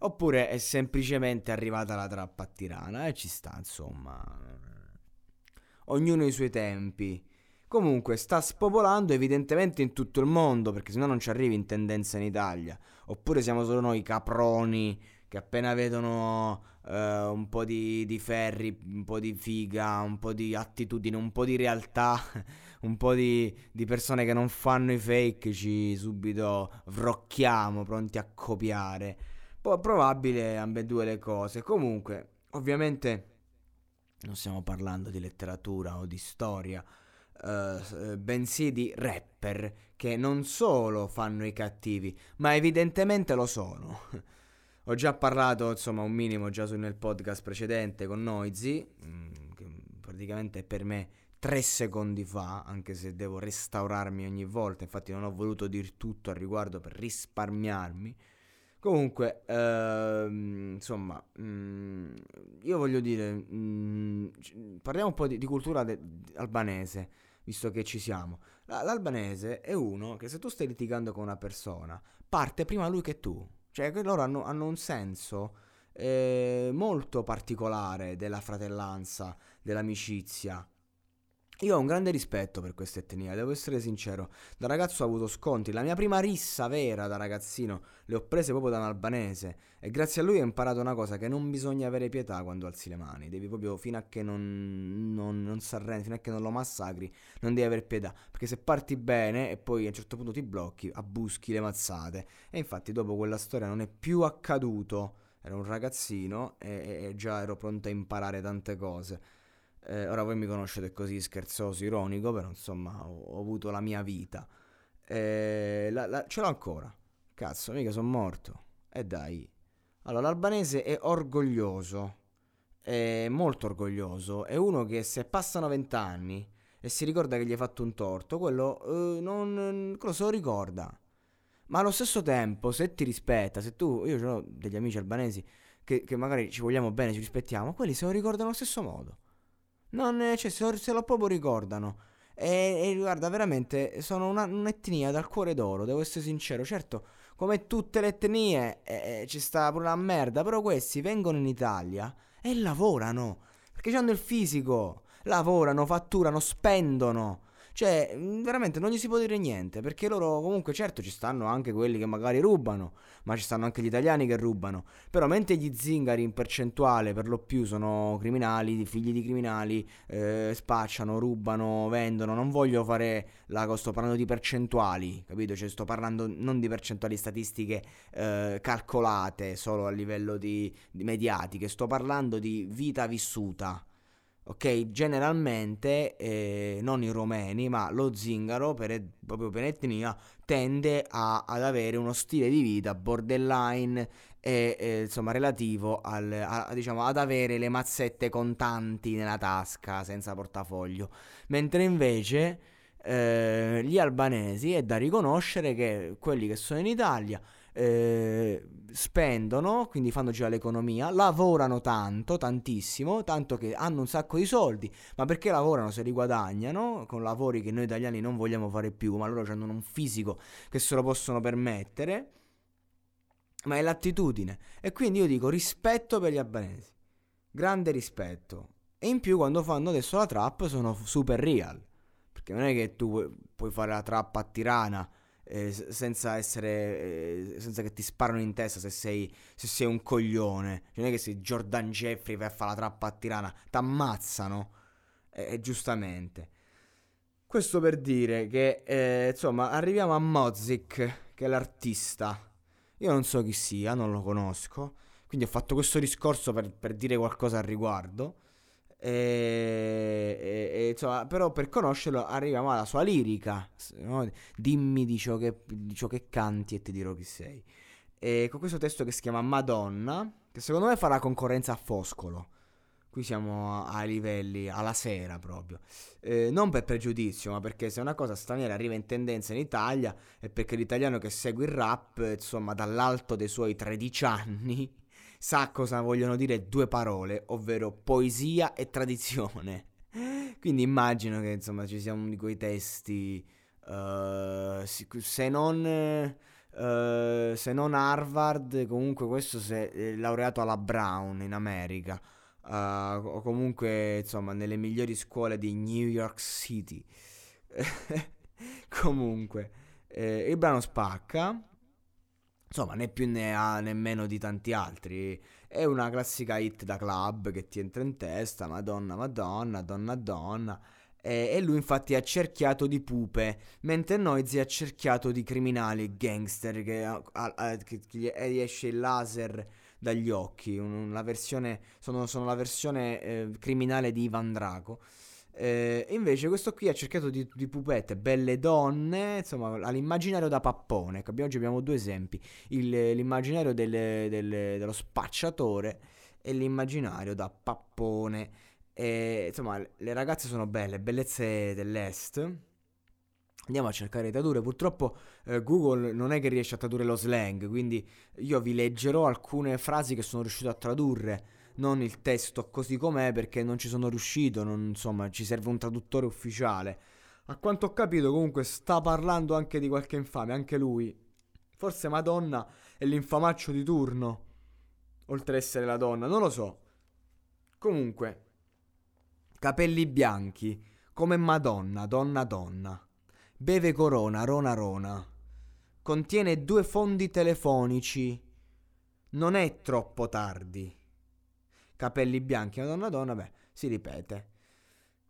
Oppure è semplicemente arrivata la trappa a Tirana e ci sta, insomma. Ognuno i suoi tempi. Comunque sta spopolando evidentemente in tutto il mondo, perché sennò non ci arrivi in tendenza in Italia. Oppure siamo solo noi caproni che appena vedono eh, un po' di, di ferri, un po' di figa, un po' di attitudine, un po' di realtà, un po' di, di persone che non fanno i fake, ci subito vrocchiamo, pronti a copiare. Probabile ambedue le cose. Comunque, ovviamente non stiamo parlando di letteratura o di storia, eh, bensì di rapper che non solo fanno i cattivi, ma evidentemente lo sono. Ho già parlato, insomma, un minimo già nel podcast precedente con Noisy, mm, che praticamente per me tre secondi fa, anche se devo restaurarmi ogni volta, infatti non ho voluto dir tutto al riguardo per risparmiarmi. Comunque, ehm, insomma, mm, io voglio dire, mm, parliamo un po' di, di cultura de- albanese, visto che ci siamo. La- l'albanese è uno che se tu stai litigando con una persona, parte prima lui che tu. Cioè, loro hanno, hanno un senso eh, molto particolare della fratellanza, dell'amicizia. Io ho un grande rispetto per questa etnia, devo essere sincero. Da ragazzo ho avuto scontri. La mia prima rissa vera da ragazzino le ho prese proprio da un albanese. E grazie a lui ho imparato una cosa: che non bisogna avere pietà quando alzi le mani. Devi proprio, fino a che non, non, non si arrendi, fino a che non lo massacri, non devi avere pietà. Perché se parti bene e poi a un certo punto ti blocchi, abbuschi le mazzate. E infatti, dopo quella storia non è più accaduto. Ero un ragazzino e, e già ero pronto a imparare tante cose. Eh, ora voi mi conoscete così scherzoso, ironico, però insomma ho, ho avuto la mia vita. Eh, la, la, ce l'ho ancora. Cazzo, mica sono morto. E eh dai. Allora, l'albanese è orgoglioso. È molto orgoglioso. È uno che se passano vent'anni e si ricorda che gli hai fatto un torto, quello, eh, non, quello se lo ricorda. Ma allo stesso tempo, se ti rispetta, se tu, io ho degli amici albanesi che, che magari ci vogliamo bene, ci rispettiamo, quelli se lo ricordano allo stesso modo. Non, cioè, se se lo proprio ricordano. E, e, guarda, veramente sono una, un'etnia dal cuore d'oro, devo essere sincero. Certo, come tutte le etnie eh, ci sta pure la merda, però questi vengono in Italia e lavorano. Perché hanno il fisico, lavorano, fatturano, spendono. Cioè, mm, veramente non gli si può dire niente, perché loro comunque certo ci stanno anche quelli che magari rubano, ma ci stanno anche gli italiani che rubano. Però mentre gli zingari in percentuale per lo più sono criminali, figli di criminali, eh, spacciano, rubano, vendono, non voglio fare la sto parlando di percentuali, capito? Cioè sto parlando non di percentuali statistiche eh, calcolate solo a livello di, di mediatiche, sto parlando di vita vissuta ok? Generalmente, eh, non i romeni, ma lo zingaro, per, proprio per etnia, tende a, ad avere uno stile di vita borderline e, eh, insomma, relativo al, a, diciamo, ad avere le mazzette contanti nella tasca senza portafoglio. Mentre invece eh, gli albanesi è da riconoscere che quelli che sono in Italia eh, spendono, quindi fanno girare l'economia, lavorano tanto, tantissimo, tanto che hanno un sacco di soldi, ma perché lavorano se li guadagnano? Con lavori che noi italiani non vogliamo fare più, ma loro hanno un fisico che se lo possono permettere, ma è l'attitudine. E quindi io dico rispetto per gli albanesi, grande rispetto. E in più quando fanno adesso la trap sono super real, perché non è che tu puoi fare la trap a Tirana eh, senza essere eh, senza che ti sparano in testa se sei, se sei un coglione. Non è che sei Jordan Jeffrey vai a fare la trappa a Tirana ti ammazzano eh, giustamente. Questo per dire che eh, insomma arriviamo a Mozik che è l'artista. Io non so chi sia non lo conosco quindi ho fatto questo discorso per, per dire qualcosa al riguardo e, e, e, insomma, però per conoscerlo arriviamo alla sua lirica. No? Dimmi di ciò, che, di ciò, che, canti e ti dirò chi sei. E con questo testo che si chiama Madonna, che secondo me farà concorrenza a Foscolo. Qui siamo ai livelli, alla sera proprio. Eh, non per pregiudizio, ma perché se una cosa straniera arriva in tendenza in Italia è perché l'italiano che segue il rap, insomma, dall'alto dei suoi 13 anni sa cosa vogliono dire due parole, ovvero poesia e tradizione. Quindi immagino che insomma ci sia uno di quei testi, uh, se non... Uh, se non Harvard, comunque questo se è laureato alla Brown in America, uh, o comunque insomma nelle migliori scuole di New York City. comunque, eh, il brano spacca, insomma, né più né ha nemmeno di tanti altri. È una classica hit da club che ti entra in testa, Madonna, Madonna, Donna, Donna. E, e lui infatti è accerchiato di pupe, mentre Noisy è accerchiato di criminali, gangster, che, a, a, che gli esce il laser dagli occhi. Una versione, sono, sono la versione eh, criminale di Ivan Draco. Eh, invece questo qui ha cercato di, di, pupette, belle donne, insomma, all'immaginario da pappone. Ecco, oggi abbiamo due esempi, Il, l'immaginario del, del, dello spacciatore e l'immaginario da pappone. E, insomma, le ragazze sono belle, bellezze dell'est. Andiamo a cercare tradurre. Purtroppo eh, Google non è che riesce a tradurre lo slang, quindi io vi leggerò alcune frasi che sono riuscito a tradurre non il testo così com'è perché non ci sono riuscito, non, insomma ci serve un traduttore ufficiale. A quanto ho capito comunque sta parlando anche di qualche infame, anche lui. Forse Madonna è l'infamaccio di turno, oltre ad essere la donna, non lo so. Comunque, capelli bianchi, come Madonna, donna donna. Beve corona, rona rona. Contiene due fondi telefonici. Non è troppo tardi capelli bianchi, Madonna donna, beh, si ripete.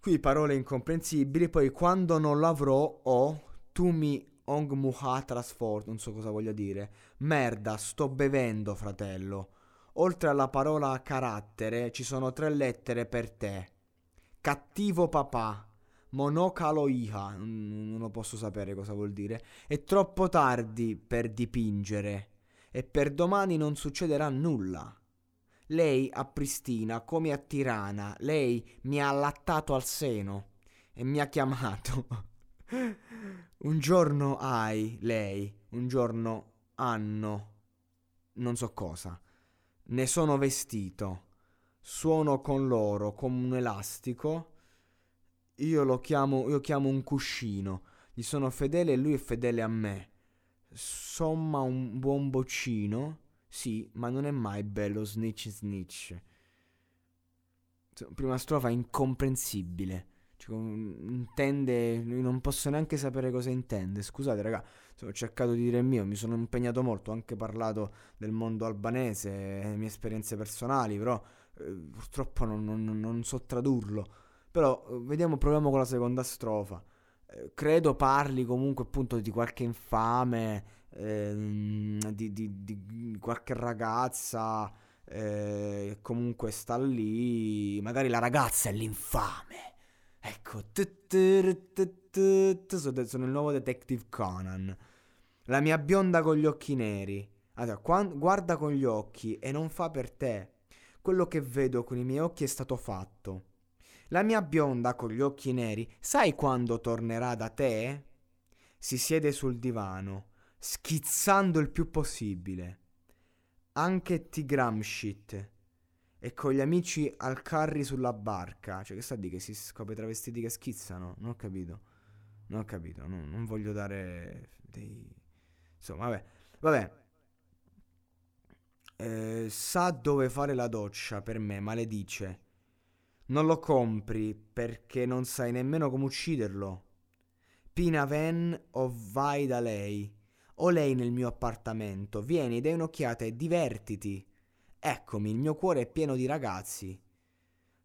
Qui parole incomprensibili, poi quando non l'avrò o tu mi ong muha trasfort, non so cosa voglia dire. Merda, sto bevendo, fratello. Oltre alla parola carattere ci sono tre lettere per te. Cattivo papà. Monocalo iha, non lo posso sapere cosa vuol dire. È troppo tardi per dipingere e per domani non succederà nulla. Lei a Pristina come a Tirana, lei mi ha allattato al seno e mi ha chiamato. un giorno hai lei, un giorno hanno, non so cosa. Ne sono vestito, suono con loro come un elastico. Io lo chiamo, io chiamo un cuscino. Gli sono fedele e lui è fedele a me. Somma un buon boccino sì, ma non è mai bello snitch snitch. Prima strofa incomprensibile. Cioè, intende. Non posso neanche sapere cosa intende. Scusate, raga. Ho cercato di dire il mio. Mi sono impegnato molto. Ho anche parlato del mondo albanese, le mie esperienze personali. Però eh, purtroppo non, non, non, so tradurlo. Però eh, vediamo, proviamo con la seconda strofa. Eh, credo parli comunque appunto di qualche infame ehm, di, di, di, qualche ragazza eh, comunque sta lì, magari la ragazza è l'infame. Ecco, sono il nuovo Detective Conan. La mia bionda con gli occhi neri. Allora, guarda con gli occhi e non fa per te. Quello che vedo con i miei occhi è stato fatto. La mia bionda con gli occhi neri, sai quando tornerà da te? Si siede sul divano schizzando il più possibile. Anche Tigramshit e con gli amici al carri sulla barca. Cioè, che sta di che si scopre travestiti che schizzano? Non ho capito. Non ho capito. Non, non voglio dare dei. Insomma, vabbè. Vabbè. Eh, sa dove fare la doccia per me, maledice. Non lo compri perché non sai nemmeno come ucciderlo. Pina Van o vai da lei. O lei nel mio appartamento. Vieni, dai un'occhiata e divertiti. Eccomi, il mio cuore è pieno di ragazzi.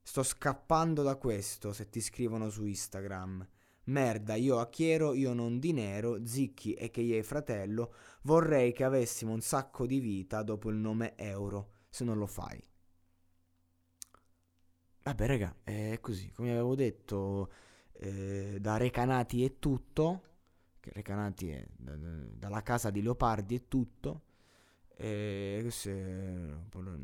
Sto scappando da questo se ti scrivono su Instagram. Merda, io a Chiero, io non di nero, Zicchi e che è fratello, vorrei che avessimo un sacco di vita dopo il nome Euro, se non lo fai. Vabbè, raga, è così, come avevo detto, eh, da Recanati è tutto, Recanati è da, da, dalla casa di Leopardi è tutto, e questo è,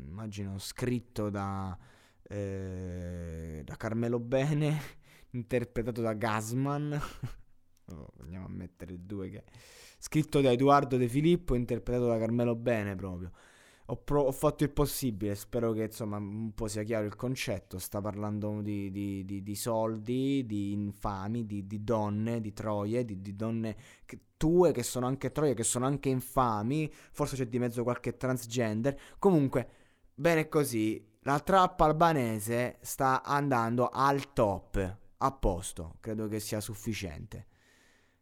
immagino scritto da, eh, da Carmelo Bene, interpretato da Gasman. oh, andiamo a mettere due che... Scritto da Edoardo De Filippo, interpretato da Carmelo Bene proprio. Ho, pro- ho, fatto il possibile, spero che insomma un po' sia chiaro il concetto. Sta parlando di, di, di, di soldi, di infami, di, donne, di troie, di, donne che, tue che sono anche troie, che sono anche infami. Forse c'è di mezzo qualche transgender. Comunque, bene così. La trappa albanese sta andando al top. A posto, credo che sia sufficiente.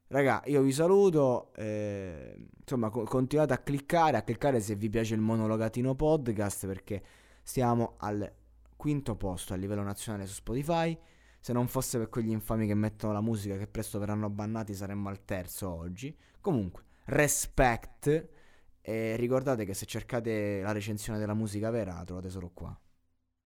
Raga, io vi saluto. Eh, insomma, co- continuate a cliccare, a cliccare se vi piace il monologatino podcast perché stiamo al quinto posto a livello nazionale su Spotify. Se non fosse per quegli infami che mettono la musica che presto verranno bannati, saremmo al terzo oggi. Comunque, respect. E ricordate che se cercate la recensione della musica vera, la trovate solo qua.